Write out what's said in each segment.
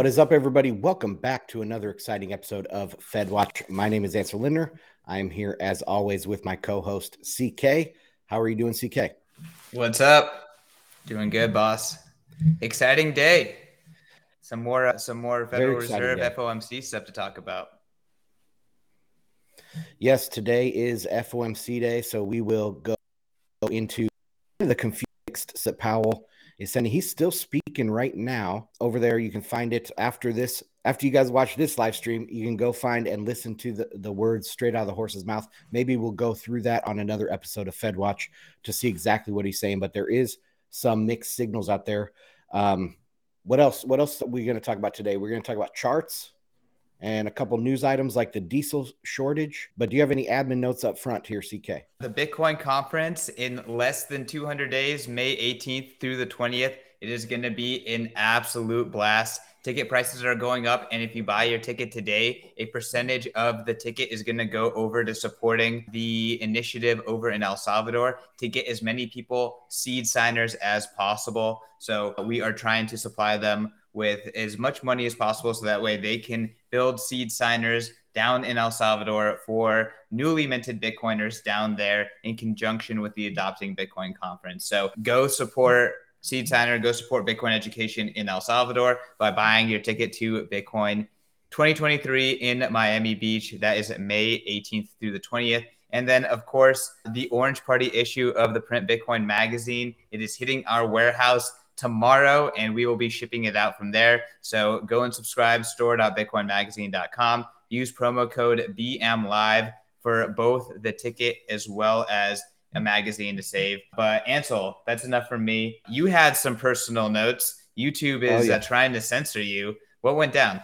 What is up, everybody? Welcome back to another exciting episode of Fed Watch. My name is Ansel Lindner. I am here as always with my co-host CK. How are you doing, CK? What's up? Doing good, boss. Exciting day. Some more, uh, some more Federal Reserve day. FOMC stuff to talk about. Yes, today is FOMC day, so we will go into the confused Powell is. He's still speaking right now over there. You can find it after this. After you guys watch this live stream, you can go find and listen to the, the words straight out of the horse's mouth. Maybe we'll go through that on another episode of Fed Watch to see exactly what he's saying. But there is some mixed signals out there. Um, what else? What else are we going to talk about today? We're going to talk about charts and a couple news items like the diesel shortage. But do you have any admin notes up front here, CK? The Bitcoin conference in less than 200 days, May 18th through the 20th. It is going to be an absolute blast. Ticket prices are going up. And if you buy your ticket today, a percentage of the ticket is going to go over to supporting the initiative over in El Salvador to get as many people, seed signers, as possible. So we are trying to supply them with as much money as possible so that way they can build seed signers down in El Salvador for newly minted Bitcoiners down there in conjunction with the Adopting Bitcoin conference. So go support Seed Signer, go support Bitcoin education in El Salvador by buying your ticket to Bitcoin 2023 in Miami Beach. That is May 18th through the 20th. And then, of course, the Orange Party issue of the Print Bitcoin magazine. It is hitting our warehouse tomorrow, and we will be shipping it out from there. So go and subscribe, store.bitcoinmagazine.com. Use promo code BMLive for both the ticket as well as a magazine to save. But Ansel, that's enough for me. You had some personal notes. YouTube is oh, yeah. uh, trying to censor you. What went down?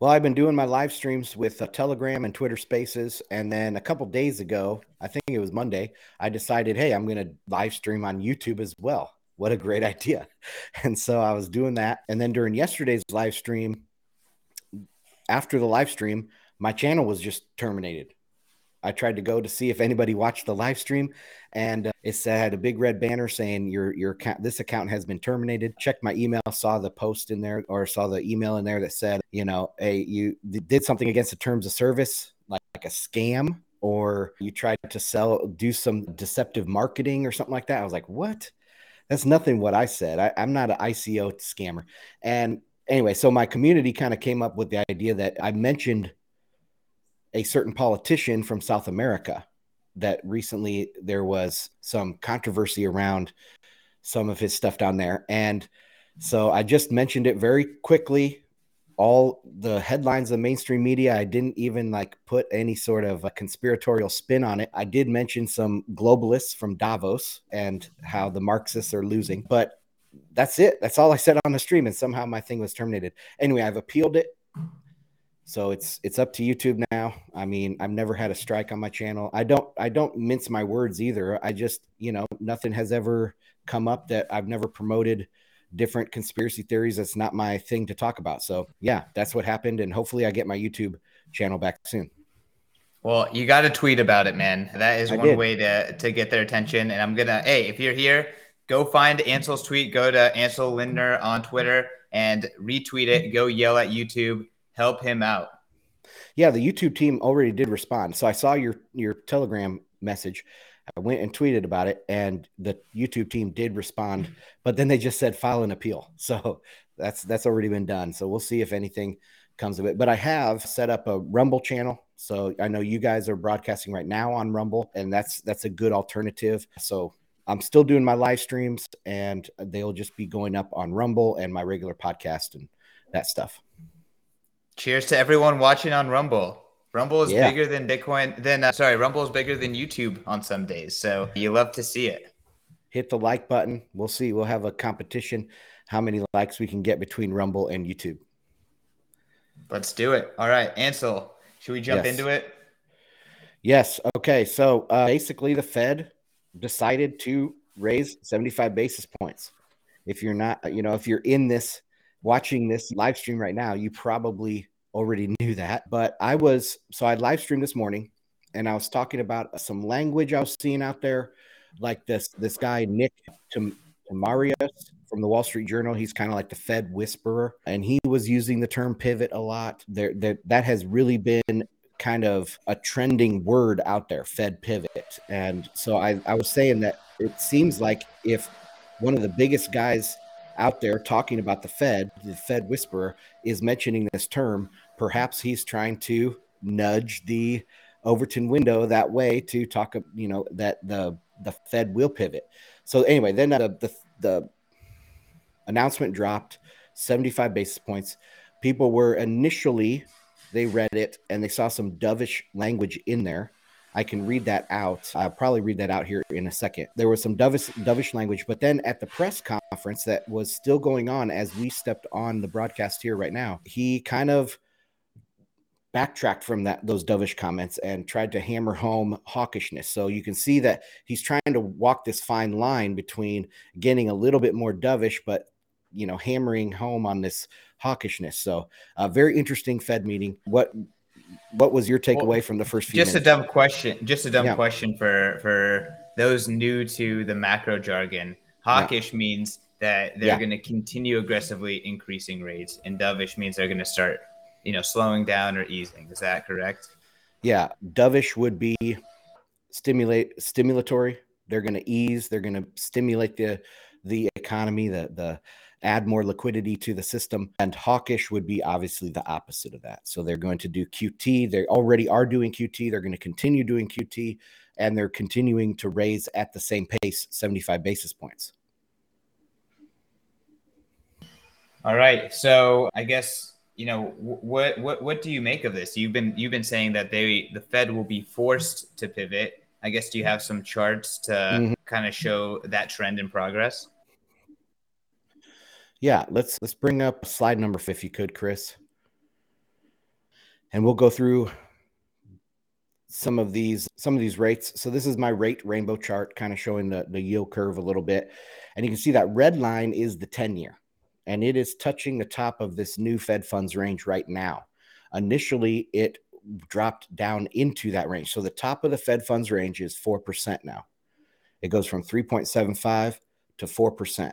Well, I've been doing my live streams with uh, Telegram and Twitter Spaces, and then a couple days ago, I think it was Monday, I decided, hey, I'm going to live stream on YouTube as well what a great idea. And so I was doing that. And then during yesterday's live stream, after the live stream, my channel was just terminated. I tried to go to see if anybody watched the live stream, and uh, it said a big red banner saying your your account this account has been terminated. Checked my email, saw the post in there or saw the email in there that said, you know, hey, you did something against the terms of service, like, like a scam, or you tried to sell, do some deceptive marketing or something like that. I was like, what? That's nothing what I said. I, I'm not an ICO scammer. And anyway, so my community kind of came up with the idea that I mentioned a certain politician from South America that recently there was some controversy around some of his stuff down there. And so I just mentioned it very quickly all the headlines of mainstream media. I didn't even like put any sort of a conspiratorial spin on it. I did mention some globalists from Davos and how the Marxists are losing, but that's it. That's all I said on the stream, and somehow my thing was terminated. Anyway, I've appealed it. So it's it's up to YouTube now. I mean, I've never had a strike on my channel. I don't I don't mince my words either. I just, you know, nothing has ever come up that I've never promoted different conspiracy theories. That's not my thing to talk about. So yeah, that's what happened. And hopefully I get my YouTube channel back soon. Well, you got to tweet about it, man. That is I one did. way to, to get their attention. And I'm going to, hey, if you're here, go find Ansel's tweet, go to Ansel Lindner on Twitter and retweet it. Go yell at YouTube, help him out. Yeah, the YouTube team already did respond. So I saw your your Telegram message. I went and tweeted about it, and the YouTube team did respond, mm-hmm. but then they just said file an appeal. So that's that's already been done. So we'll see if anything comes of it. But I have set up a Rumble channel. So I know you guys are broadcasting right now on Rumble, and that's that's a good alternative. So I'm still doing my live streams, and they'll just be going up on Rumble and my regular podcast and that stuff. Cheers to everyone watching on Rumble. Rumble is yeah. bigger than Bitcoin. Then uh, sorry, Rumble is bigger than YouTube on some days. So you love to see it. Hit the like button. We'll see. We'll have a competition. How many likes we can get between Rumble and YouTube? Let's do it. All right, Ansel. Should we jump yes. into it? Yes. Okay. So uh, basically, the Fed decided to raise 75 basis points. If you're not, you know, if you're in this watching this live stream right now, you probably already knew that. But I was so I live streamed this morning and I was talking about some language I was seeing out there, like this this guy Nick Timiraos from the Wall Street Journal. He's kind of like the Fed whisperer, and he was using the term pivot a lot. There, there that has really been kind of a trending word out there, Fed pivot. And so I, I was saying that it seems like if one of the biggest guys out there talking about the Fed, the Fed whisperer, is mentioning this term, perhaps he's trying to nudge the Overton window that way to talk, you know, that the the Fed will pivot. So anyway, then uh, the the announcement dropped 75 basis points. People were initially they read it and they saw some dovish language in there. I can read that out. I'll probably read that out here in a second. There was some dovish, dovish language, but then at the press conference that was still going on as we stepped on the broadcast here right now, he kind of backtracked from that those dovish comments and tried to hammer home hawkishness. So you can see that he's trying to walk this fine line between getting a little bit more dovish, but you know, hammering home on this hawkishness. So, a uh, very interesting Fed meeting. What what was your takeaway well, from the first few? Just minutes? a dumb question. Just a dumb yeah. question for for those new to the macro jargon. Hawkish yeah. means that they're yeah. going to continue aggressively increasing rates, and dovish means they're going to start, you know, slowing down or easing. Is that correct? Yeah, dovish would be stimulate stimulatory. They're going to ease. They're going to stimulate the the economy. The the add more liquidity to the system. And hawkish would be obviously the opposite of that. So they're going to do QT. They already are doing QT. They're going to continue doing QT and they're continuing to raise at the same pace 75 basis points. All right. So I guess you know what what what do you make of this? You've been you've been saying that they the Fed will be forced to pivot. I guess do you have some charts to mm-hmm. kind of show that trend in progress? Yeah, let's let's bring up slide number 50 if you could, Chris. And we'll go through some of these some of these rates. So this is my rate rainbow chart, kind of showing the, the yield curve a little bit. And you can see that red line is the 10 year, and it is touching the top of this new Fed funds range right now. Initially, it dropped down into that range. So the top of the Fed funds range is 4% now. It goes from 3.75 to 4%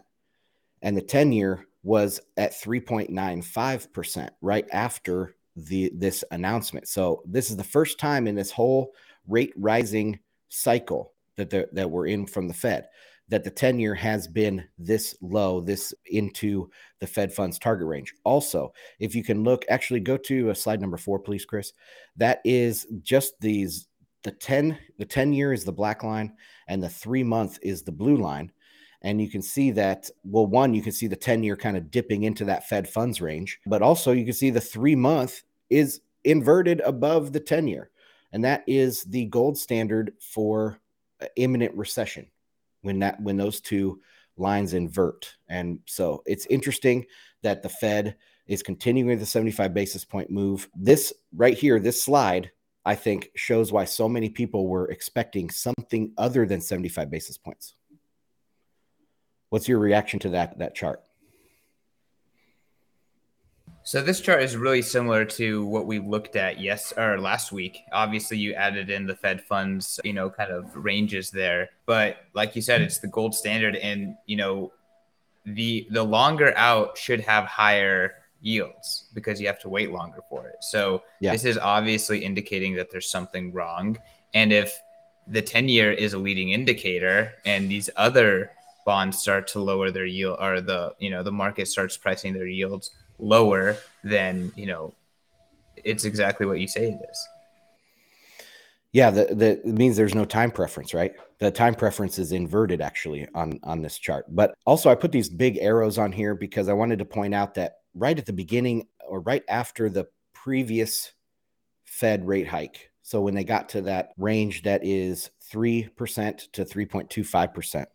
and the 10 year was at 3.95% right after the this announcement. So this is the first time in this whole rate rising cycle that that we're in from the Fed that the 10 year has been this low, this into the Fed funds target range. Also, if you can look, actually go to uh, slide number four, please, Chris. That is just these the 10, the 10 year is the black line and the three month is the blue line. And you can see that, well, one, you can see the 10 year kind of dipping into that Fed funds range, but also you can see the three month is inverted above the 10 year. And that is the gold standard for imminent recession when that when those two lines invert. And so it's interesting that the Fed is continuing the 75 basis point move. This right here, this slide, I think shows why so many people were expecting something other than 75 basis points. What's your reaction to that that chart? So this chart is really similar to what we looked at yes or last week. Obviously, you added in the Fed funds, you know, kind of ranges there, but like you said, it's the gold standard, and you know, the the longer out should have higher yields because you have to wait longer for it. So yeah. this is obviously indicating that there's something wrong, and if the 10 year is a leading indicator and these other bonds start to lower their yield or the you know the market starts pricing their yields lower then you know it's exactly what you say it is. Yeah it means there's no time preference right? The time preference is inverted actually on on this chart. But also i put these big arrows on here because i wanted to point out that right at the beginning or right after the previous fed rate hike so when they got to that range that is 3% to 3.25%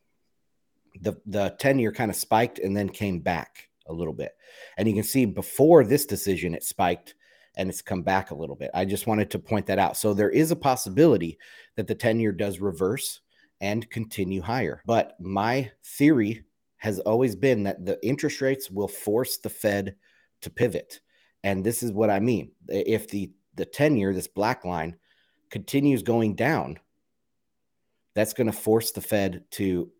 the the 10 year kind of spiked and then came back a little bit. And you can see before this decision, it spiked and it's come back a little bit. I just wanted to point that out. So there is a possibility that the 10 year does reverse and continue higher. But my theory has always been that the interest rates will force the Fed to pivot. And this is what I mean. If the the 10 year, this black line, continues going down, that's going to force the Fed to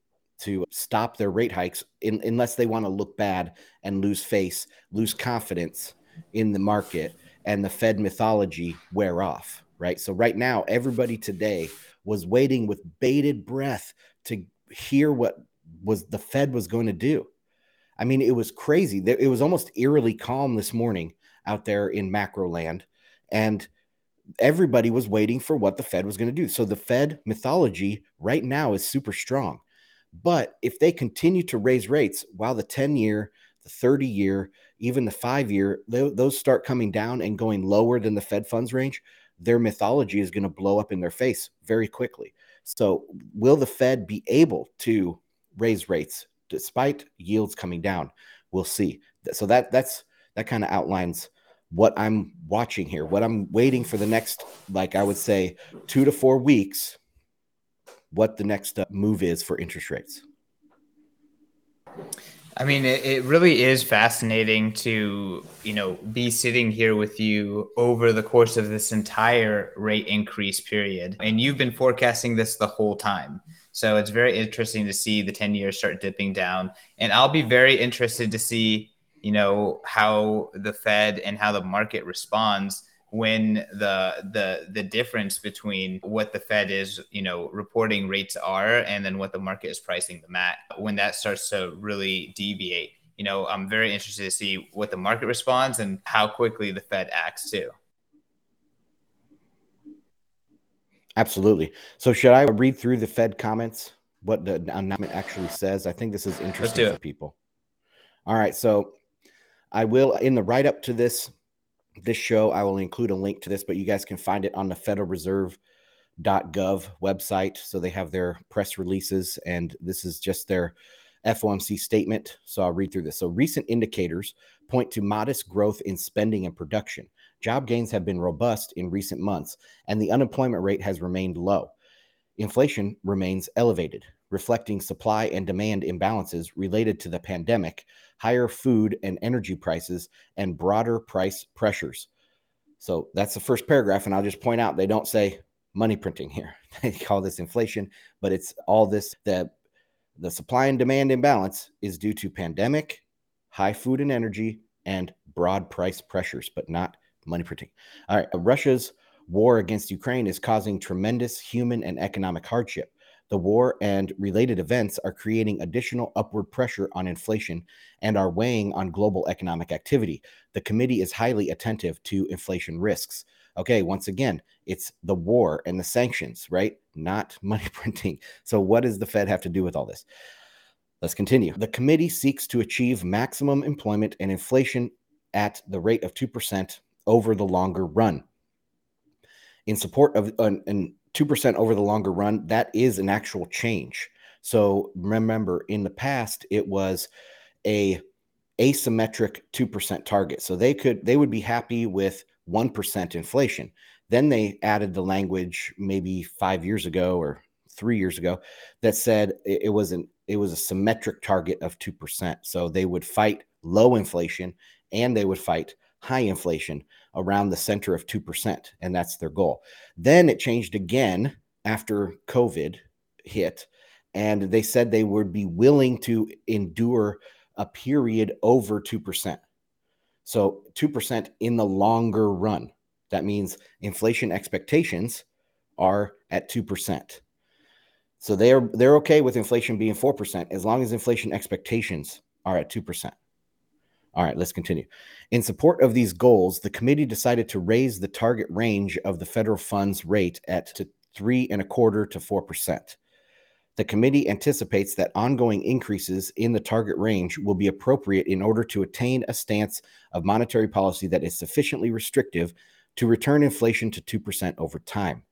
to stop their rate hikes in, unless they want to look bad and lose face, lose confidence in the market, and the Fed mythology wear off, right? So, right now, everybody today was waiting with bated breath to hear what was the Fed was going to do. I mean, it was crazy. It was almost eerily calm this morning out there in macro land. And everybody was waiting for what the Fed was going to do. So the Fed mythology right now is super strong. But if they continue to raise rates while the 10 year, the 30 year, even the five year, those start coming down and going lower than the Fed funds range, their mythology is going to blow up in their face very quickly. So, will the Fed be able to raise rates despite yields coming down? We'll see. So that that's that kind of outlines what I'm watching here, what I'm waiting for the next, like I would say, two to four weeks, what the next move is for interest rates. I mean, it, it, really is fascinating to, you know, be sitting here with you over the course of this entire rate increase period. And you've been forecasting this the whole time. So it's very interesting to see the 10 years start dipping down. And I'll be very interested to see you know how the Fed and how the market responds when the the the difference between what the Fed is you know reporting rates are and then what the market is pricing them at when that starts to really deviate. You know, I'm very interested to see what the market responds and how quickly the Fed acts too. Absolutely. So, should I read through the Fed comments? What the announcement actually says? I think this is interesting for people. All right. So, I will in the write up to this this show. I will include a link to this, but you guys can find it on the Federal Reserve gov website. So they have their press releases and this is just their FOMC statement. So I'll read through this. So recent indicators point to modest growth in spending and production. Job gains have been robust in recent months and the unemployment rate has remained low. Inflation remains elevated reflecting supply and demand imbalances related to the pandemic higher food and energy prices, and broader price pressures. So that's the first paragraph. And I'll just point out they don't say money printing here. They call this inflation, but it's all this that the supply and demand imbalance is due to pandemic, high food and energy, and broad price pressures, but not money printing. All right. Russia's war against Ukraine is causing tremendous human and economic hardship. The war and related events are creating additional upward pressure on inflation and are weighing on global economic activity. The committee is highly attentive to inflation risks. Okay, once again, it's the war and the sanctions, right? Not money printing. So, what does the Fed have to do with all this? Let's continue. The committee seeks to achieve maximum employment and inflation at the rate of 2% over the longer run. In support of uh, an 2% over the longer run, that is an actual change. So remember, in the past, it was a asymmetric 2% target. So they could they would be happy with 1% inflation. Then they added the language maybe 5 years ago or 3 years ago that said it, was an it was a symmetric target of 2%. So they would fight low inflation and they would fight high inflation around the center of 2%. And that's their goal. Then it changed again after COVID hit. And they said they would be willing to endure a period over 2%. So 2% in the longer run. That means inflation expectations are at 2%. So they're they're okay with inflation being 4% as long as inflation expectations are at 2%. All right, let's continue. In support of these goals, the committee decided to raise the target range of the federal funds rate at to three and a quarter to four percent. The committee anticipates that ongoing increases in the target range will be appropriate in order to attain a stance of monetary policy that is sufficiently restrictive to return inflation to 2% over time.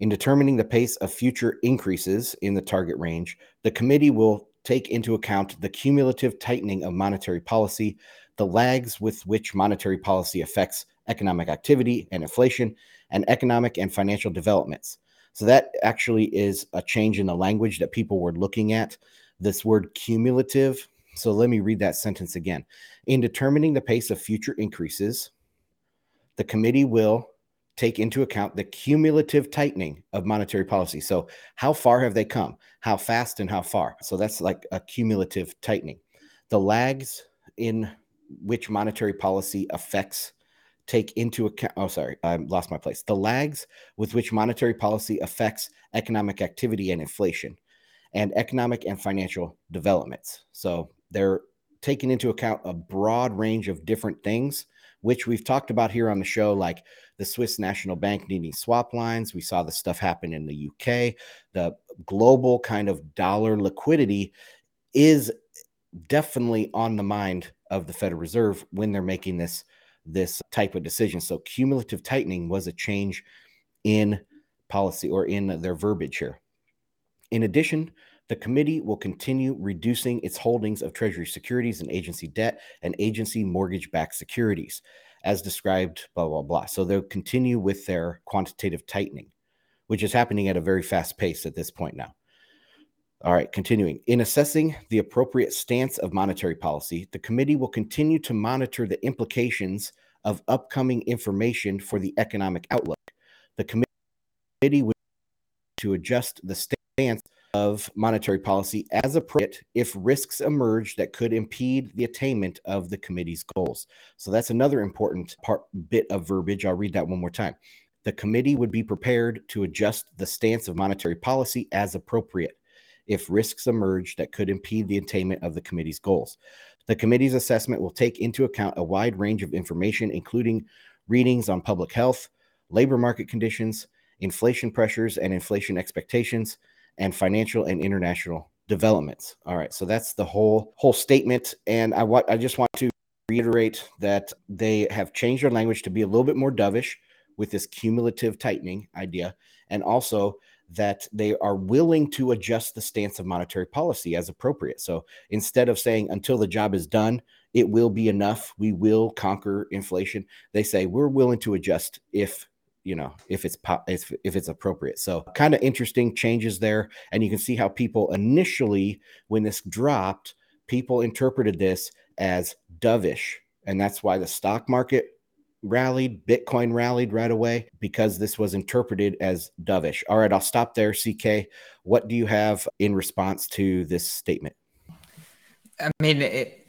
In determining the pace of future increases in the target range, the committee will take into account the cumulative tightening of monetary policy, the lags with which monetary policy affects economic activity and inflation, and economic and financial developments. So, that actually is a change in the language that people were looking at. This word cumulative. So, let me read that sentence again. In determining the pace of future increases, the committee will take into account the cumulative tightening of monetary policy. So, how far have they come? How fast and how far? So, that's like a cumulative tightening. The lags in which monetary policy affects take into account. Oh, sorry, I lost my place. The lags with which monetary policy affects economic activity and inflation, and economic and financial developments. So, they're taking into account a broad range of different things, which we've talked about here on the show, like the Swiss National Bank needing swap lines. We saw the stuff happen in the UK. The global kind of dollar liquidity is definitely on the mind of the Federal Reserve when they're making this this type of decision. So cumulative tightening was a change in policy or in their verbiage here. In addition, the committee will continue reducing its holdings of Treasury securities and agency debt and agency mortgage backed securities, as described, blah, blah, blah. So they'll continue with their quantitative tightening, which is happening at a very fast pace at this point now. All right, continuing. In assessing the appropriate stance of monetary policy, the committee will continue to monitor the implications of upcoming information for the economic outlook. The committee will to adjust the stance of monetary policy as appropriate if risks emerge that could impede the attainment of the committee's goals. So that's another important part bit of verbiage. I'll read that one more time. The committee would be prepared to adjust the stance of monetary policy as appropriate if risks emerge that could impede the attainment of the committee's goals. The committee's assessment will take into account a wide range of information, including readings on public health, labor market conditions, inflation pressures, and inflation expectations and financial and international developments. All right, so that's the whole whole statement, and I want I just want to reiterate that they have changed their language to be a little bit more dovish with this cumulative tightening idea, and also that they are willing to adjust the stance of monetary policy as appropriate. So instead of saying until the job is done, it will be enough, we will conquer inflation, they say we're willing to adjust if you know if it's if, if it's appropriate. So kind of interesting changes there and you can see how people initially when this dropped people interpreted this as dovish and that's why the stock market rallied bitcoin rallied right away because this was interpreted as dovish. All right i'll stop there ck what do you have in response to this statement? I mean it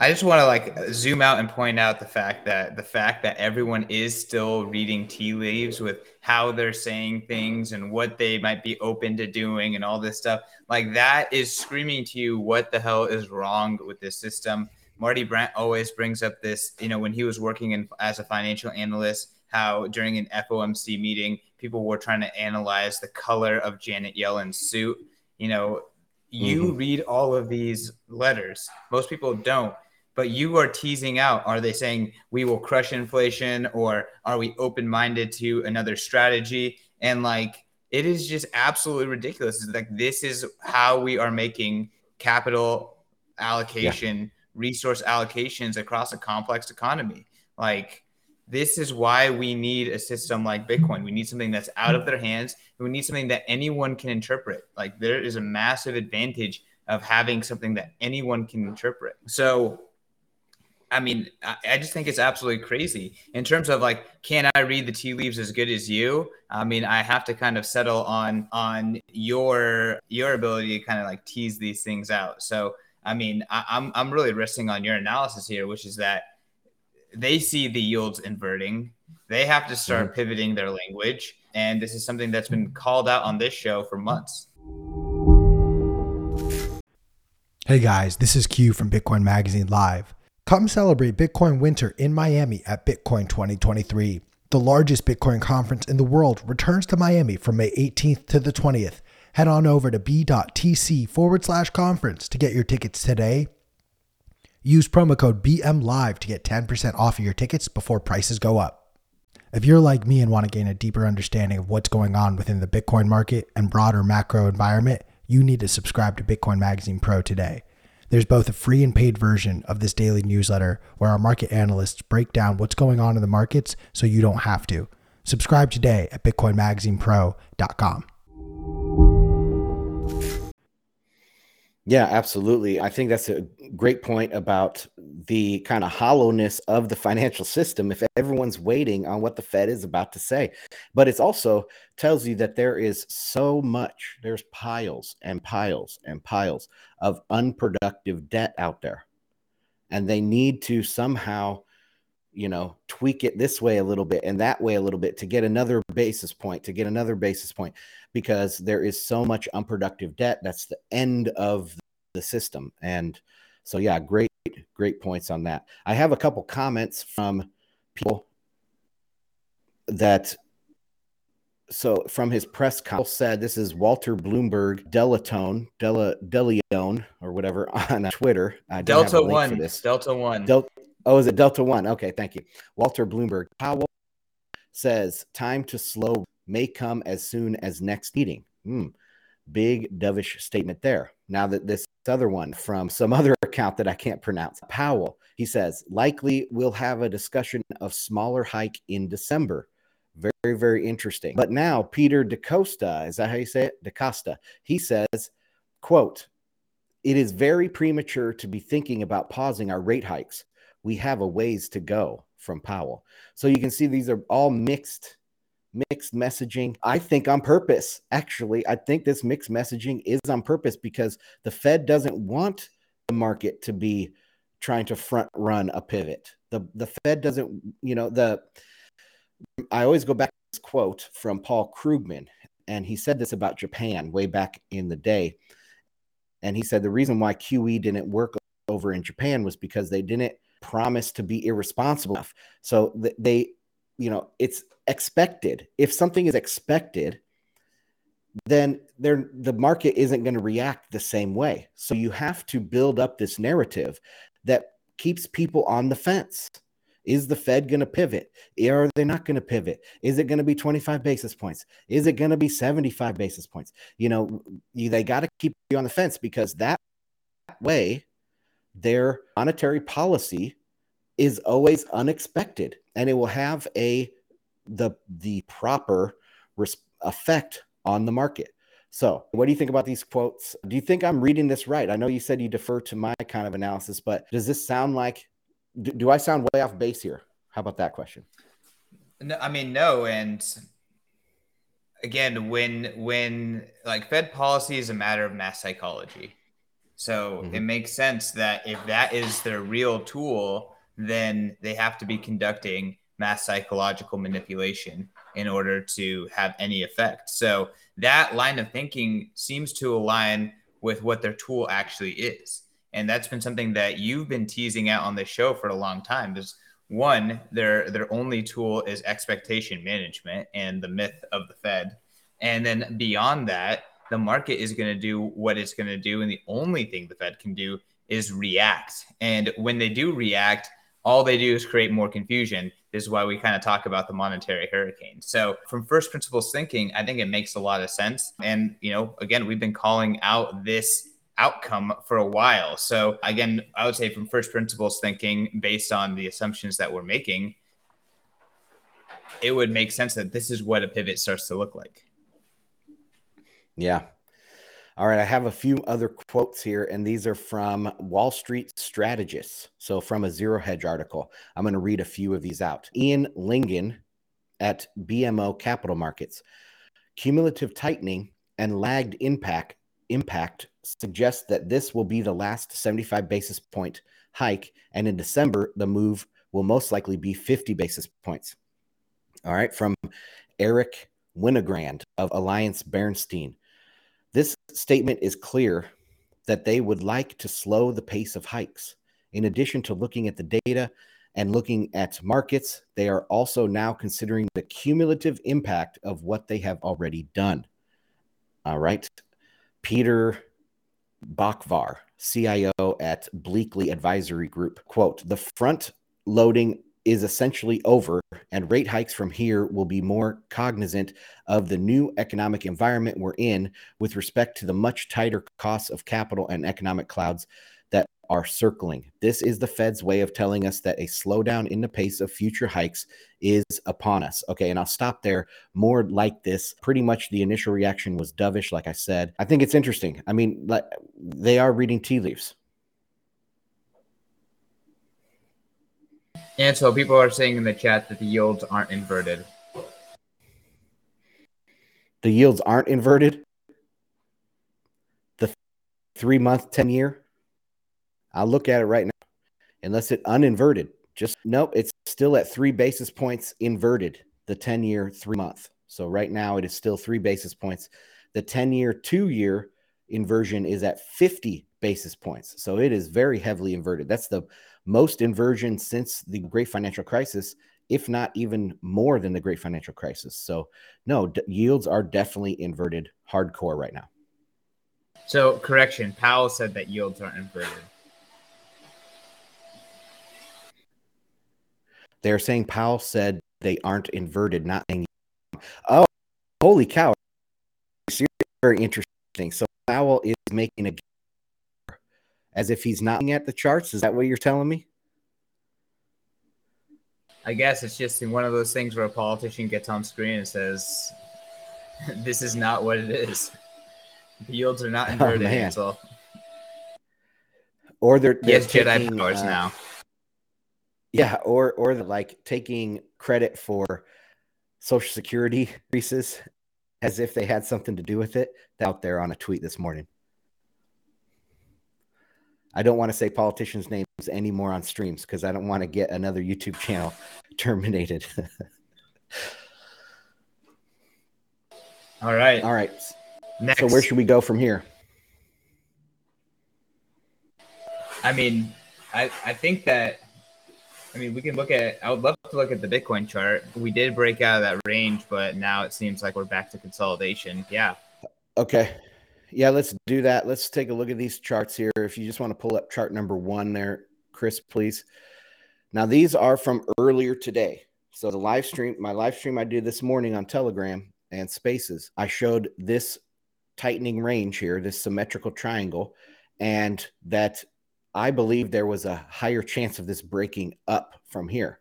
I just want to like zoom out and point out the fact that the fact that everyone is still reading tea leaves with how they're saying things and what they might be open to doing and all this stuff like that is screaming to you what the hell is wrong with this system. Marty Bent always brings up this, you know, when he was working in as a financial analyst, how during an FOMC meeting, people were trying to analyze the color of Janet Yellen's suit. You know, you mm-hmm. read all of these letters. Most people don't but you are teasing out are they saying we will crush inflation or are we open-minded to another strategy? And like it is just absolutely ridiculous. It's like this is how we are making capital allocation yeah. resource allocations across a complex economy. Like this is why we need a system like bitcoin. We need something that's out of their hands. We need something that anyone can interpret. Like there is a massive advantage of having something that anyone can interpret. So I mean, I just think it's absolutely crazy in terms of like, can I read the tea leaves as good as you? I mean, I have to kind of settle on on your your ability to kind of like tease these things out. So, I mean, I, I'm I'm really resting on your analysis here, which is that they see the yields inverting. They have to start mm-hmm. pivoting their language, and this is something that's been called out on this show for months. Hey guys, this is Q from Bitcoin Magazine Live. Come celebrate Bitcoin Winter in Miami at Bitcoin 2023. The largest Bitcoin conference in the world returns to Miami from May 18th to the 20th. Head on over to b.tc forward slash conference to get your tickets today. Use promo code BMLive to get 10% off of your tickets before prices go up. If you're like me and want to gain a deeper understanding of what's going on within the Bitcoin market and broader macro environment, you need to subscribe to Bitcoin Magazine Pro today. There's both a free and paid version of this daily newsletter where our market analysts break down what's going on in the markets so you don't have to. Subscribe today at bitcoinmagazinepro.com. Yeah, absolutely. I think that's a great point about the kind of hollowness of the financial system if everyone's waiting on what the Fed is about to say. But it also tells you that there is so much, there's piles and piles and piles of unproductive debt out there. And they need to somehow, you know, tweak it this way a little bit and that way a little bit to get another basis point, to get another basis point because there is so much unproductive debt. That's the end of the system. And so, yeah, great, great points on that. I have a couple comments from people that so from his press conference said this is Walter Bloomberg Delatone Dela Deleone or whatever on Twitter. Delta One. Delta One. Del- oh, is it Delta One? Okay, thank you. Walter Bloomberg Powell says time to slow may come as soon as next meeting. Hmm. Big dovish statement there. Now that this other one from some other account that I can't pronounce, Powell, he says, likely we'll have a discussion of smaller hike in December. Very, very interesting. But now Peter DeCosta, is that how you say it? DeCosta, he says, quote, it is very premature to be thinking about pausing our rate hikes. We have a ways to go from Powell. So you can see these are all mixed mixed messaging. I think on purpose. Actually, I think this mixed messaging is on purpose because the Fed doesn't want the market to be trying to front run a pivot. The the Fed doesn't, you know, the I always go back to this quote from Paul Krugman, and he said this about Japan way back in the day. And he said the reason why QE didn't work over in Japan was because they didn't promise to be irresponsible enough. So they you know it's expected. If something is expected then there the market isn't going to react the same way. So you have to build up this narrative that keeps people on the fence. Is the fed going to pivot? Are they not going to pivot? Is it going to be 25 basis points? Is it going to be 75 basis points? You know they got to keep you on the fence because that way their monetary policy is always unexpected and it will have a the the proper res- effect on the market. So, what do you think about these quotes? Do you think I'm reading this right? I know you said you defer to my kind of analysis, but does this sound like do, do I sound way off base here? How about that question? No, I mean no, and again, when when like Fed policy is a matter of mass psychology. So mm-hmm. it makes sense that if that is their real tool, then they have to be conducting mass psychological manipulation in order to have any effect. So that line of thinking seems to align with what their tool actually is. And that's been something that you've been teasing out on the show for a long time. Is one, their their only tool is expectation management and the myth of the Fed. And then beyond that, the market is going to do what it's going to do. And the only thing the Fed can do is react. And when they do react, all they do is create more confusion. This is why we kind of talk about the monetary hurricane. So, from first principles thinking, I think it makes a lot of sense. And, you know, again, we've been calling out this outcome for a while. So, again, I would say from first principles thinking, based on the assumptions that we're making, it would make sense that this is what a pivot starts to look like. Yeah, all right, I have a few other quotes here, and these are from Wall Street Strategists. So, from a Zero Hedge article, I'm going to read a few of these out. Ian Lingen at BMO Capital Markets. Cumulative tightening and lagged impact impact suggests that this will be the last 75 basis point hike, and in December the move will most likely be 50 basis points. All right, from Eric Winograd of Alliance Bernstein. This statement is clear that they would like to slow the pace of hikes. In addition to looking at the data and looking at markets, they are also now considering the cumulative impact of what they have already done. All right. Peter Boockvar, CIO at Bleakley Advisory Group, quote, the front loading is essentially over, and rate hikes from here will be more cognizant of the new economic environment we're in with respect to the much tighter costs of capital and economic clouds that are circling. This is the Fed's way of telling us that a slowdown in the pace of future hikes is upon us. Okay, and I'll stop there. More like this. Pretty much the initial reaction was dovish, like I said. I think it's interesting. I mean, they are reading tea leaves. And so people are saying in the chat that the yields aren't inverted. The yields aren't inverted. The three month, 10 year. I'll look at it right now. Unless it uninverted. Just nope, it's still at three basis points inverted, the 10 year, three month. So right now it is still three basis points. The 10 year, two year inversion is at 50 basis points. So it is very heavily inverted. That's the most inversion since the great financial crisis, if not even more than the great financial crisis. So, no, d- yields are definitely inverted hardcore right now. So, correction Powell said that yields aren't inverted. They're saying Powell said they aren't inverted, not saying. Oh, holy cow. Very interesting. So, Powell is making a as if he's not at the charts. Is that what you're telling me? I guess it's just one of those things where a politician gets on screen and says, "This is not what it is. The yields are not inverted." Oh, Ansel. Or they're, they're yes, Jedi powers uh, now. Yeah, or or they're like taking credit for Social Security increases as if they had something to do with it. Out there on a tweet this morning. I don't want to say politicians' names anymore on streams because I don't want to get another YouTube channel terminated. All right. All right. Next. So where should we go from here? I mean, I I think that I mean we can look at I would love to look at the Bitcoin chart. We did break out of that range, but now it seems like we're back to consolidation. Yeah. Okay. Yeah, let's do that. Let's take a look at these charts here. If you just want to pull up chart number one there, Chris, please. Now, these are from earlier today. So, the live stream, my live stream I did this morning on Telegram and Spaces, I showed this tightening range here, this symmetrical triangle, and that I believe there was a higher chance of this breaking up from here.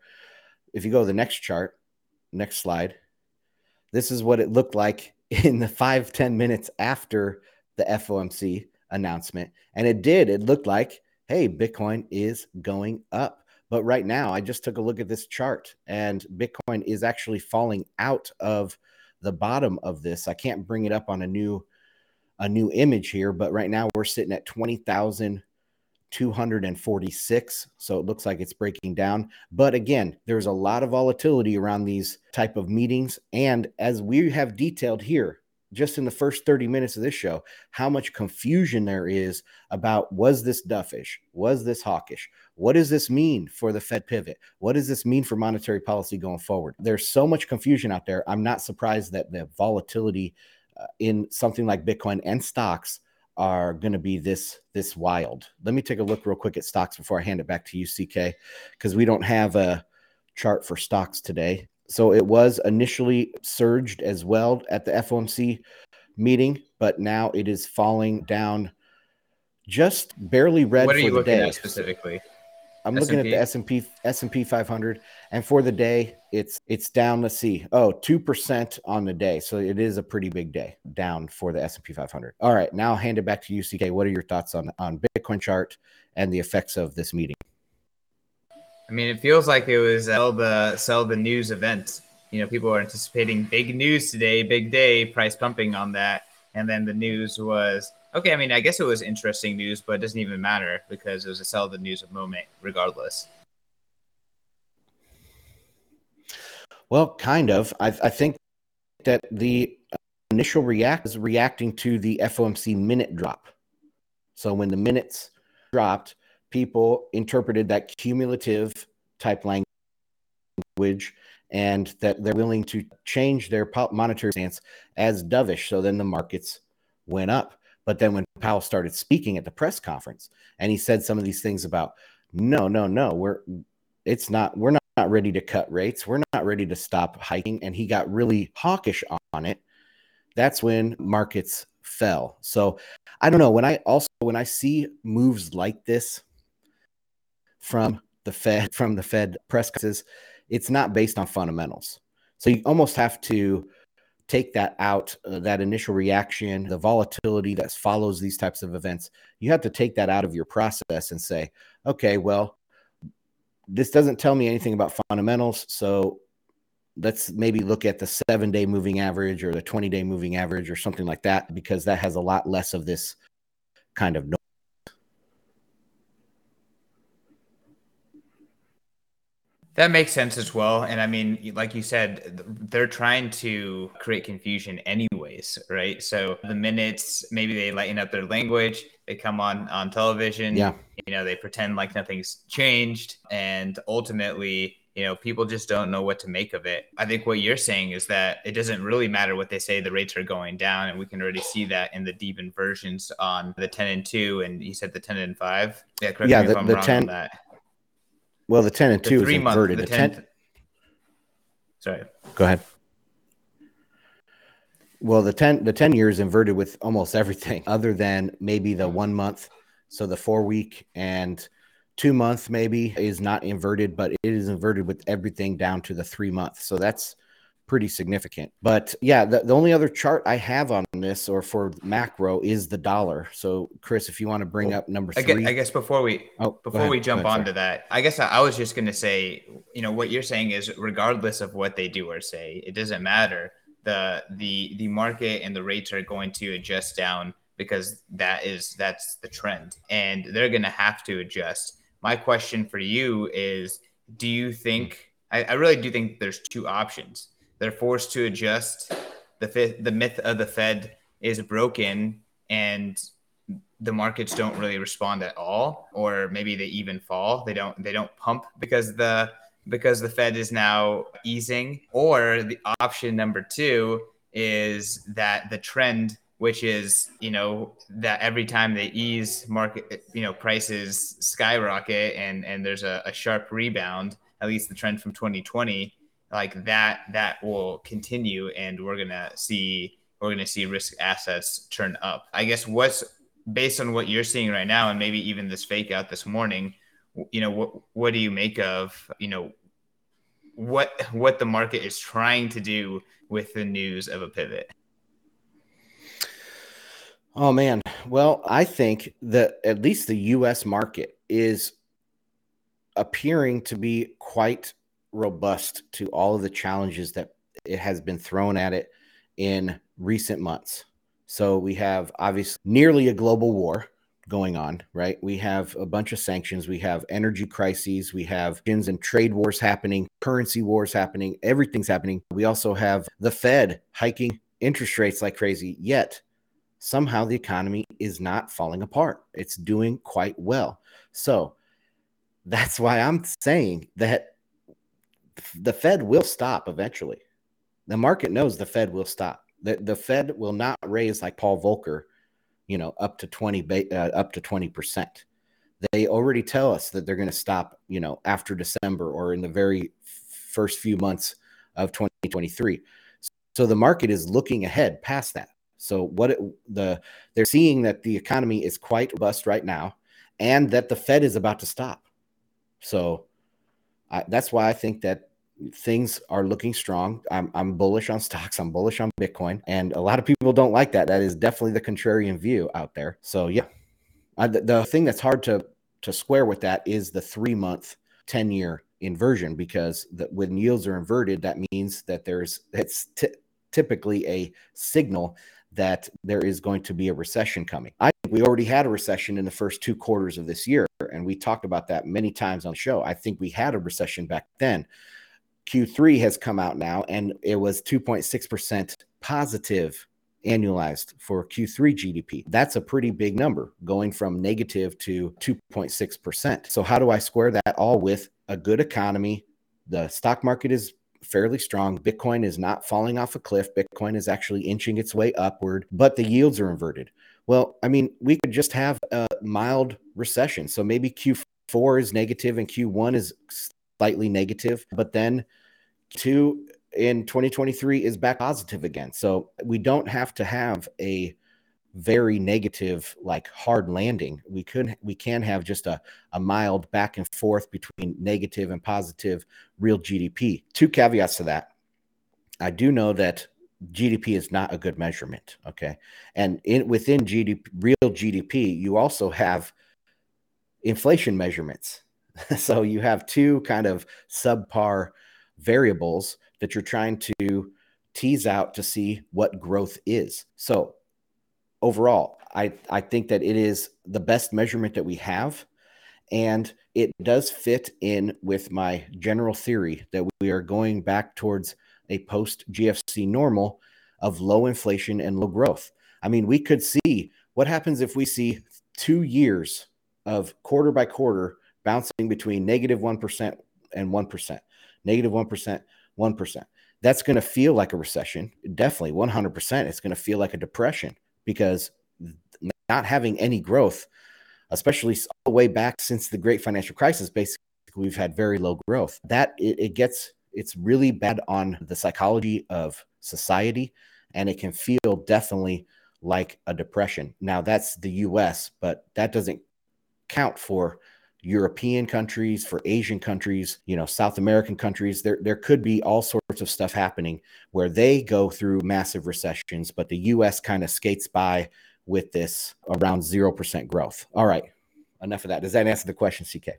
If you go to the next chart, next slide, this is what it looked like in the five ten minutes after the FOMC announcement. And it did. It looked like, hey, Bitcoin is going up. But right now, I just took a look at this chart and Bitcoin is actually falling out of the bottom of this. I can't bring it up on a new a new image here, but right now we're sitting at 20,246. So it looks like it's breaking down. But again, there's a lot of volatility around these type of meetings and as we have detailed here, just in the first 30 minutes of this show how much confusion there is about was this duffish? Was this hawkish? What does this mean for the fed pivot? What does this mean for monetary policy going forward? There's so much confusion out there. I'm not surprised that the volatility uh, in something like bitcoin and stocks are going to be this this wild. Let me take a look real quick at stocks before i hand it back to you ck because we don't have a chart for stocks today so it was initially surged as well at the FOMC meeting, but now it is falling down just barely red what are you looking day. at specifically? I'm S&P? looking at the S&P S&P 500 and for the day it's it's down let's see. Oh, 2% on the day. So it is a pretty big day down for the S&P 500. All right, now I'll hand it back to you CK. What are your thoughts on on Bitcoin chart and the effects of this meeting? I mean, it feels like it was sell the news event. You know, people are anticipating big news today, big day, price pumping on that, and then the news was okay. I mean, I guess it was interesting news, but it doesn't even matter because it was a sell the news moment, regardless. Well, kind of. I, I think that the initial react is reacting to the FOMC minute drop. So when the minutes dropped, people interpreted that cumulative type language and that they're willing to change their monetary stance as dovish. So then the markets went up. But then when Powell started speaking at the press conference and he said some of these things about no, no, no, we're it's not we're not, not ready to cut rates. We're not ready to stop hiking. And he got really hawkish on it. That's when markets fell. So I don't know. When I also when I see moves like this, from the Fed from the Fed press conferences, it's not based on fundamentals. So you almost have to take that out, uh, that initial reaction, the volatility that follows these types of events. You have to take that out of your process and say, okay, well, this doesn't tell me anything about fundamentals. So let's maybe look at the seven day moving average or the 20 day moving average or something like that, because that has a lot less of this kind of That makes sense as well. And I mean, like you said, they're trying to create confusion anyways, right? So the minutes maybe they lighten up their language, they come on on television, yeah. you know, they pretend like nothing's changed and ultimately you know, people just don't know what to make of it. I think what you're saying is that it doesn't really matter what they say, the rates are going down. And we can already see that in the deep inversions on the 10 and 2. And you said the 10 and 5. Yeah, correct yeah, me the, if I'm the wrong 10, on that. Well, the 10 and 2 is inverted. Month, the, the 10, 10 Sorry. Go ahead. Well, the 10 the 10 years inverted with almost everything other than maybe the 1 month, so the 4 week and two month maybe is not inverted, but it is inverted with everything down to the three month. So that's pretty significant. But yeah, the, the only other chart I have on this or for macro is the dollar. So Chris, if you want to bring up number three. I guess, I guess before we oh, before we jump ahead, onto that, I guess I, I was just gonna say, you know, what you're saying is regardless of what they do or say, it doesn't matter. The the the market and the rates are going to adjust down because that is that's the trend. And they're gonna have to adjust my question for you is do you think hmm. I, I, really do think there's two options they're forced to adjust. The fifth, the myth of the fed is broken and the markets don't really respond at all or maybe they even fall. They don't they don't pump because the because the fed is now easing. Or the option number two is that the trend which is you know that every time they ease market you know prices skyrocket and and there's a, a, sharp rebound at least the trend from 2020 like that that will continue and we're gonna see we're gonna see risk assets turn up i guess what's based on what you're seeing right now and maybe even this fake out this morning you know what what do you make of you know what what the market is trying to do with the news of a pivot Oh man. Well, I think that at least the US market is appearing to be quite robust to all of the challenges that it has been thrown at it in recent months. So we have obviously nearly a global war going on, right? We have a bunch of sanctions, we have energy crises, we have gins and trade wars happening, currency wars happening, everything's happening. We also have the Fed hiking interest rates like crazy. Yet somehow the economy is not falling apart. It's doing quite well. So that's why I'm saying that the Fed will stop eventually. The market knows the Fed will stop. The, the Fed will not raise like Paul Volcker, you know, up to 20 uh, up to 20%. They already tell us that they're going to stop, you know, after December or in the very first few months of 2023. So the market is looking ahead past that. So what it, the they're seeing that the economy is quite robust right now, and that the Fed is about to stop. So I, that's why I think that things are looking strong. I'm, I'm bullish on stocks. I'm bullish on Bitcoin, and a lot of people don't like that. That is definitely the contrarian view out there. So yeah, the, the thing that's hard to to square with that is the three month, ten year inversion because the, when yields are inverted, that means that there's it's t- typically a signal that there is going to be a recession coming. I think we already had a recession in the first two quarters of this year, and we talked about that many times on the show. I think we had a recession back then. Q3 has come out now, and it was 2.6% positive annualized for Q3 GDP. That's a pretty big number going from negative to 2.6%. So, how do I square that all with a good economy? The stock market is fairly strong. Bitcoin is not falling off a cliff. Bitcoin is actually inching its way upward, but the yields are inverted. Well, I mean, we could just have a mild recession. So maybe Q4 is negative and Q1 is slightly negative, but then Q2 in 2023 is back positive again. So we don't have to have a very negative like hard landing. We could we can have just a, a mild back and forth between negative and positive real gdp two caveats to that. I do know that gdp is not a good measurement okay? And in within gdp real gdp you also have inflation measurements. So you have two kind of subpar variables that you're trying to tease out to see what growth is. So overall, I, I think that it is the best measurement that we have. And it does fit in with my general theory that we are going back towards a post GFC normal of low inflation and low growth. I mean, we could see what happens if we see two years of quarter by quarter bouncing between negative 1 and 1%, negative 1, 1%. That's going to feel like a recession. Definitely 100%. It's going to feel like a depression because not having any growth, especially all the way back since the great financial crisis, basically we've had very low growth. That it, it gets it's really bad on the psychology of society and it can feel definitely like a depression. Now that's the US, but that doesn't count for European countries, for Asian countries, you know, South American countries. There, there could be all sorts of stuff happening where they go through massive recessions, but the US kind of skates by with this around 0% growth. All right. Enough of that. Does that answer the question, CK?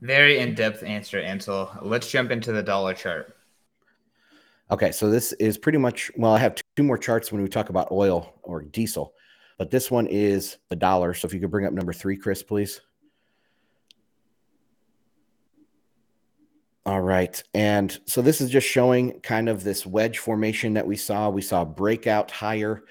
Very in depth answer, Ansel. Let's jump into the dollar chart. Okay. So this is pretty much, well, I have two more charts when we talk about oil or diesel, but this one is the dollar. So if you could bring up number three, Chris, please. All right. And so this is just showing kind of this wedge formation that we saw. We saw breakout higher,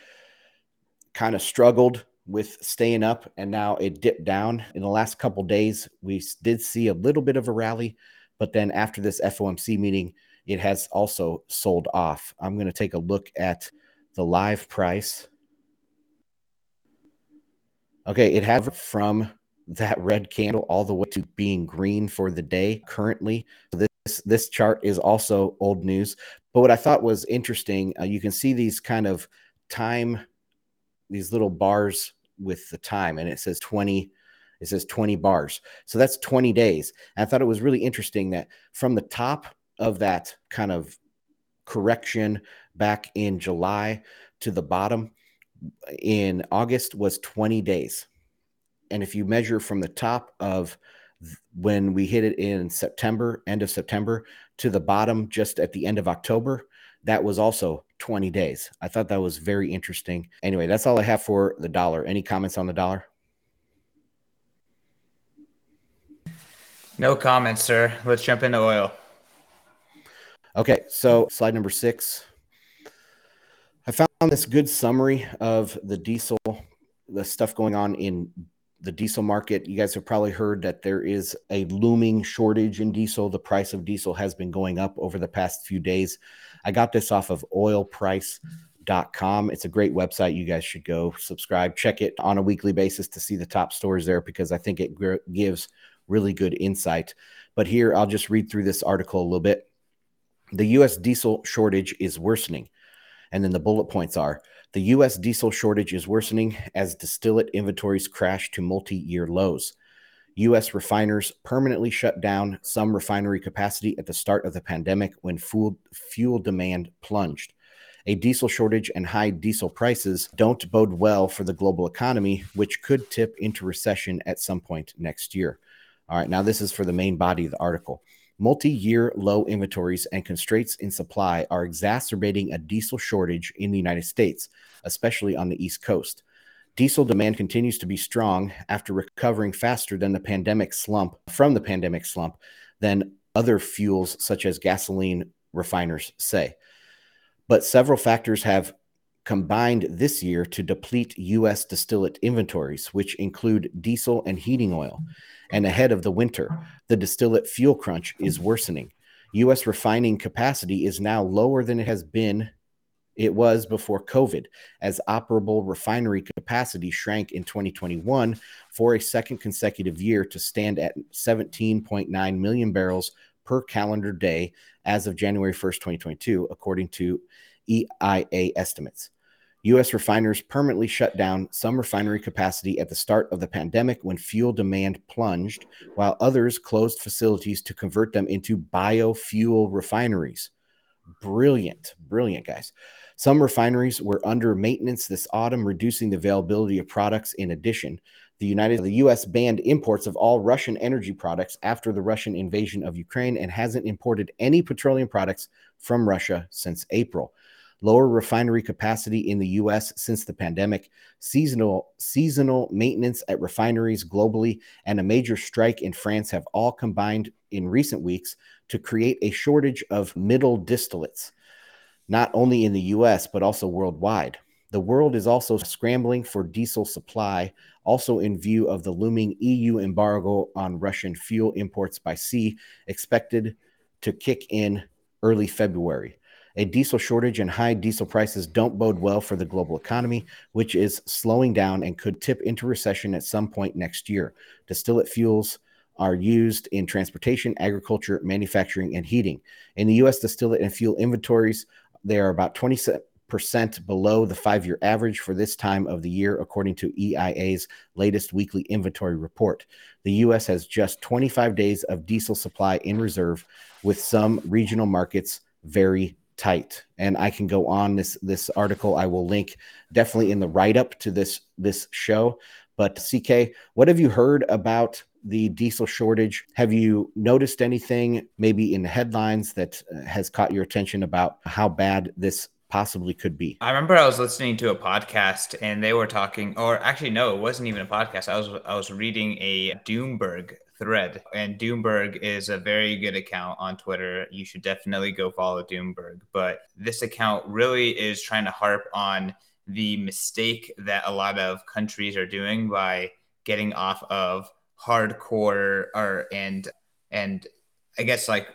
kind of struggled with staying up, and now it dipped down. In the last couple days, we did see a little bit of a rally, but then after this FOMC meeting, it has also sold off. I'm going to take a look at the live price. Okay, it has from that red candle all the way to being green for the day currently. So this this chart is also old news. But what I thought was interesting, uh, you can see these kind of time, these little bars with the time, and it says 20. It says 20 bars. So that's 20 days. And I thought it was really interesting that from the top of that kind of correction back in July to the bottom in August was 20 days. And if you measure from the top of when we hit it in September, end of September, to the bottom just at the end of October, that was also 20 days. I thought that was very interesting. Anyway, that's all I have for the dollar. Any comments on the dollar? No comments, sir. Let's jump into oil. Okay, so slide number six. I found this good summary of the diesel, the stuff going on in the diesel market. You guys have probably heard that there is a looming shortage in diesel. The price of diesel has been going up over the past few days. I got this off of oilprice.com. It's a great website. You guys should go subscribe, check it on a weekly basis to see the top stories there because I think it gives really good insight. But here, I'll just read through this article a little bit. The US diesel shortage is worsening. And then the bullet points are the U.S. diesel shortage is worsening as distillate inventories crash to multi year lows. U.S. refiners permanently shut down some refinery capacity at the start of the pandemic when fuel, fuel demand plunged. A diesel shortage and high diesel prices don't bode well for the global economy, which could tip into recession at some point next year. All right, now this is for the main body of the article. Multi year low inventories and constraints in supply are exacerbating a diesel shortage in the United States, especially on the East Coast. Diesel demand continues to be strong after recovering faster than the pandemic slump from the pandemic slump than other fuels such as gasoline refiners say. But several factors have combined this year to deplete U.S. distillate inventories, which include diesel and heating oil. And ahead of the winter, the distillate fuel crunch is worsening. U.S. refining capacity is now lower than it has been. It was before COVID, as operable refinery capacity shrank in 2021 for a second consecutive year to stand at 17.9 million barrels per calendar day as of January 1st, 2022, according to EIA estimates. U.S. refiners permanently shut down some refinery capacity at the start of the pandemic when fuel demand plunged, while others closed facilities to convert them into biofuel refineries. Brilliant, brilliant, guys. Some refineries were under maintenance this autumn, reducing the availability of products. In addition, the United the US banned imports of all Russian energy products after the Russian invasion of Ukraine and hasn't imported any petroleum products from Russia since April lower refinery capacity in the US since the pandemic, seasonal seasonal maintenance at refineries globally, and a major strike in France have all combined in recent weeks to create a shortage of middle distillates, not only in the US but also worldwide. The world is also scrambling for diesel supply, also in view of the looming EU embargo on Russian fuel imports by sea, expected to kick in early February. A diesel shortage and high diesel prices don't bode well for the global economy, which is slowing down and could tip into recession at some point next year. Distillate fuels are used in transportation, agriculture, manufacturing, and heating. In the U.S., distillate and fuel inventories, they are about 20% below the five year average for this time of the year, according to EIA's latest weekly inventory report. The U.S. has just 25 days of diesel supply in reserve, with some regional markets very tight and i can go on. This this article i will link definitely in the write up to this this show. But ck what have you heard about the diesel shortage? Have you noticed anything maybe in the headlines that uh, has caught your attention about how bad this possibly could be i remember i was listening to a podcast and they were talking or actually no it wasn't even a podcast i was i was reading a doomberg thread. And Doomberg is a very good account on Twitter. You should definitely go follow Doomberg. But this account really is trying to harp on the mistake that a lot of countries are doing by getting off of hardcore or and and I guess like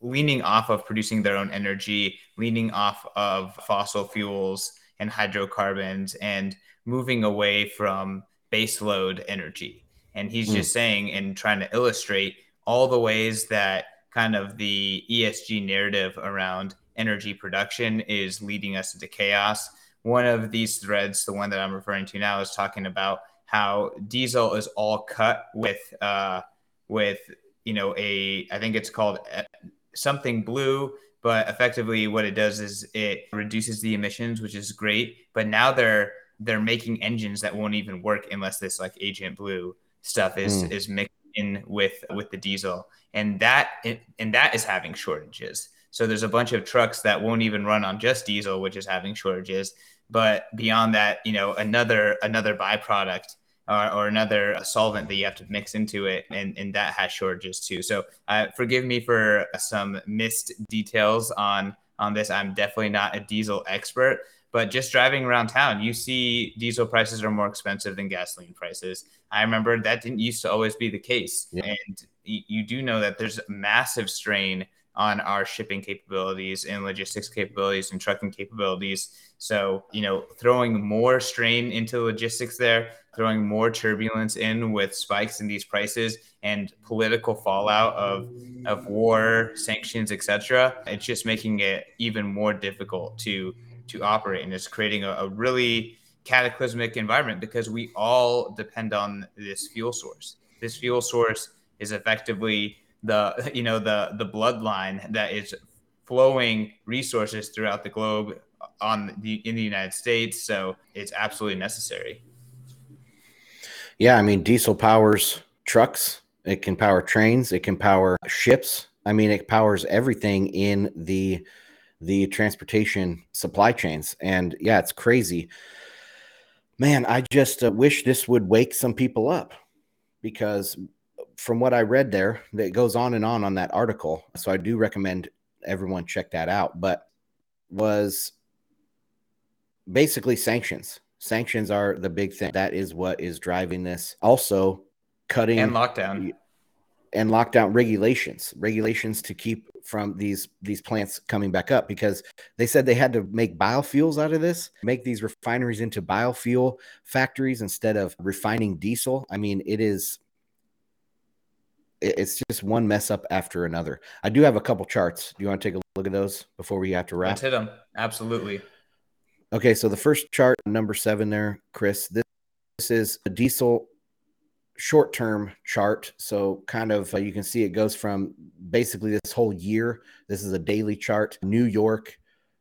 leaning off of producing their own energy, leaning off of fossil fuels and hydrocarbons and moving away from baseload energy. And he's mm. just saying and trying to illustrate all the ways that kind of the ESG narrative around energy production is leading us into chaos. One of these threads, the one that I'm referring to now, is talking about how diesel is all cut with uh, with you know a I think it's called something blue, but effectively what it does is it reduces the emissions, which is great. But now they're they're making engines that won't even work unless this like agent blue stuff is mm. is mixed in with with the diesel, and that and that is having shortages. So there's a bunch of trucks that won't even run on just diesel, which is having shortages. But beyond that, you know, another another byproduct or, or another solvent that you have to mix into it, and, and that has shortages too. So uh, forgive me for some missed details on on this. I'm definitely not a diesel expert, but just driving around town, you see diesel prices are more expensive than gasoline prices. I remember that didn't used to always be the case. Yeah. And you do know that there's massive strain on our shipping capabilities and logistics capabilities and trucking capabilities. So, you know, throwing more strain into logistics there, throwing more turbulence in with spikes in these prices and political fallout of of war, sanctions, etc. It's just making it even more difficult to to operate and it's creating a, a really cataclysmic environment because we all depend on this fuel source. This fuel source is effectively the you know the the bloodline that is flowing resources throughout the globe on the in the United States. So it's absolutely necessary. Yeah, I mean diesel powers trucks, it can power trains, it can power ships. I mean it powers everything in the the transportation supply chains. And yeah, it's crazy. Man, I just uh, wish this would wake some people up because from what I read there, that goes on and on on that article. So I do recommend everyone check that out. But was basically sanctions. Sanctions are the big thing. That is what is driving this. Also, cutting and lockdown and lockdown regulations, regulations to keep from these these plants coming back up because they said they had to make biofuels out of this, make these refineries into biofuel factories instead of refining diesel. I mean, it is it's just one mess up after another. I do have a couple charts. Do you want to take a look at those before we have to wrap? Let's hit them. Absolutely. Okay, so the first chart, number seven there, Chris. This, this is a diesel short term chart. So, kind of, uh, you can see it goes from basically this whole year. This is a daily chart. New York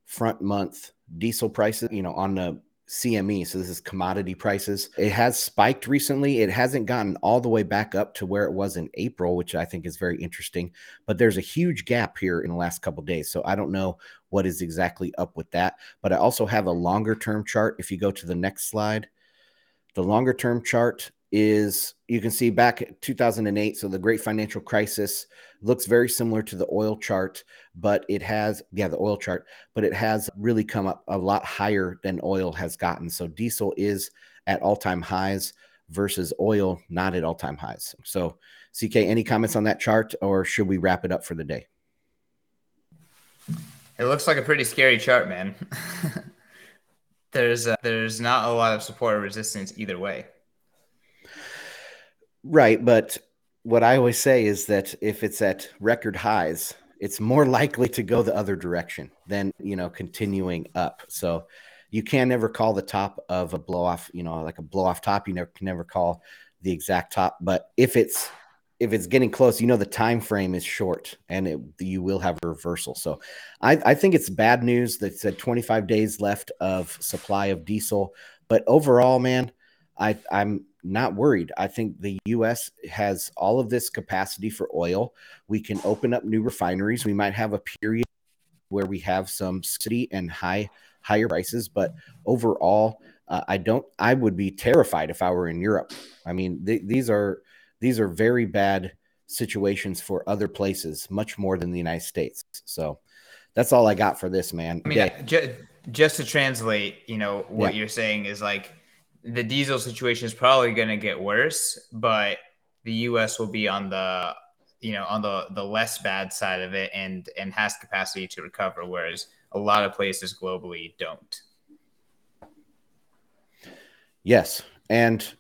front month diesel prices, you know, on the CME. So, this is commodity prices. It has spiked recently. It hasn't gotten all the way back up to where it was in April, which I think is very interesting. But there's a huge gap here in the last couple days. So, I don't know what is exactly up with that. But I also have a longer term chart. If you go to the next slide, the longer term chart is you can see back 2008 so the great financial crisis looks very similar to the oil chart but it has yeah the oil chart but it has really come up a lot higher than oil has gotten so diesel is at all-time highs versus oil not at all-time highs so ck any comments on that chart or should we wrap it up for the day it looks like a pretty scary chart, man. there's uh, there's not a lot of support or resistance either way. Right, but what I always say is that if it's at record highs, it's more likely to go the other direction than you know continuing up. So you can never call the top of a blow off, you know, like a blow off top. You never can never call the exact top, but if it's if it's getting close, you know the time frame is short and it, you will have a reversal. So I, I think it's bad news that said 25 days left of supply of diesel. But overall, man, I, I'm not worried. I think the U.S. has all of this capacity for oil. We can open up new refineries. We might have a period where we have some city and high higher prices, but overall, uh, I don't. I would be terrified if I were in Europe. I mean, th- these are these are very bad situations for other places, much more than the United States. So that's all I got for this, man. I mean, yeah. just, just to translate, you know, what yeah. you're saying is like the diesel situation is probably going to get worse, but the U.S. will be on the you know on the the less bad side of it and and has capacity to recover whereas a lot of places globally don't yes and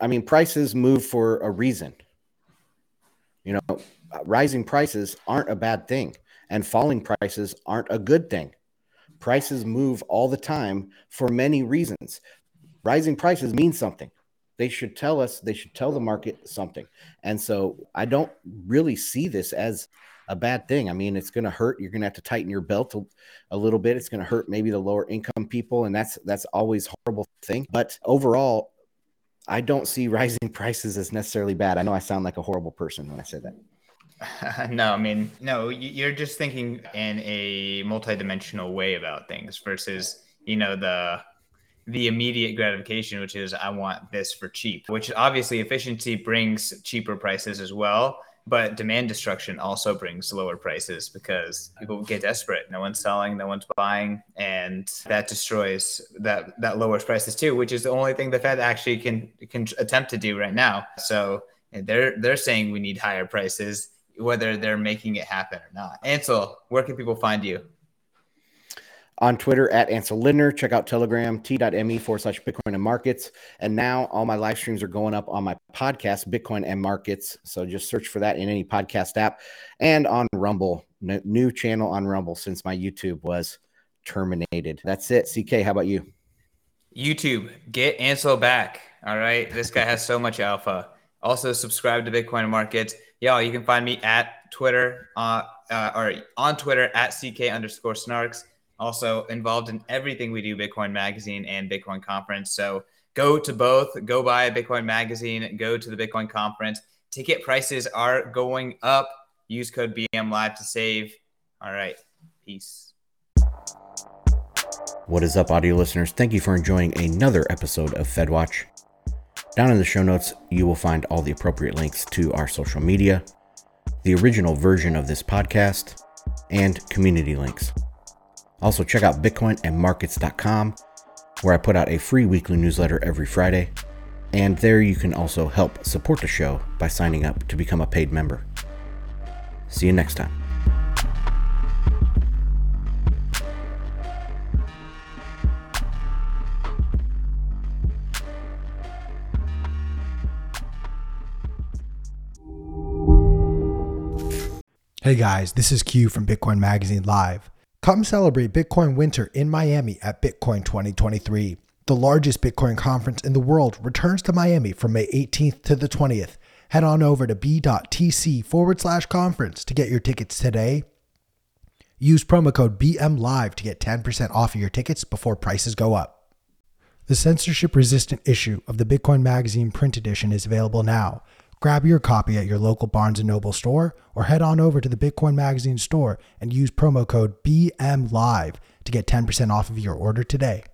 I mean, prices move for a reason. You know, rising prices aren't a bad thing, and falling prices aren't a good thing. Prices move all the time for many reasons. Rising prices mean something. They should tell us, they should tell the market something. And so I don't really see this as a bad thing. I mean, it's going to hurt. You're going to have to tighten your belt a, a little bit. It's going to hurt maybe the lower income people, and that's that's always horrible thing. But overall, I don't see rising prices as necessarily bad. I know I sound like a horrible person when I say that. no, I mean, no, you're just thinking in a multidimensional way about things versus, you know, the the immediate gratification, which is I want this for cheap, which obviously efficiency brings cheaper prices as well. But demand destruction also brings lower prices because people get desperate. No one's selling, no one's buying, and that destroys that that lowers prices too, which is the only thing the Fed actually can can attempt to do right now. So they're they're saying we need higher prices, whether they're making it happen or not. Ansel, where can people find you? On Twitter at Ansel Lindner. Check out Telegram, t.me forward slash Bitcoin and markets. And now all my live streams are going up on my podcast, Bitcoin and markets. So just search for that in any podcast app and on Rumble, N- new channel on Rumble since my YouTube was terminated. That's it. CK, how about you? YouTube, get Ansel back. All right. This guy has so much alpha. Also, subscribe to Bitcoin and markets. Y'all, you can find me at Twitter, uh, uh, or on Twitter at CK underscore snarks also involved in everything we do Bitcoin Magazine and Bitcoin Conference. So go to both, go buy a Bitcoin Magazine, go to the Bitcoin Conference. Ticket prices are going up. Use code BM Live to save. All right. Peace. What is up, audio listeners? Thank you for enjoying another episode of FedWatch. Down in the show notes, you will find all the appropriate links to our social media, the original version of this podcast, and community links. Also, check out bitcoinandmarkets.com, where I put out a free weekly newsletter every Friday. And there you can also help support the show by signing up to become a paid member. See you next time. Hey guys, this is Q from Bitcoin Magazine Live. Come celebrate Bitcoin winter in Miami at Bitcoin 2023. The largest Bitcoin conference in the world returns to Miami from May 18th to the 20th. Head on over to b.tc forward slash conference to get your tickets today. Use promo code BMLive to get 10% off of your tickets before prices go up. The censorship resistant issue of the Bitcoin Magazine print edition is available now. Grab your copy at your local Barnes & Noble store or head on over to the Bitcoin Magazine store and use promo code BMLive to get 10% off of your order today.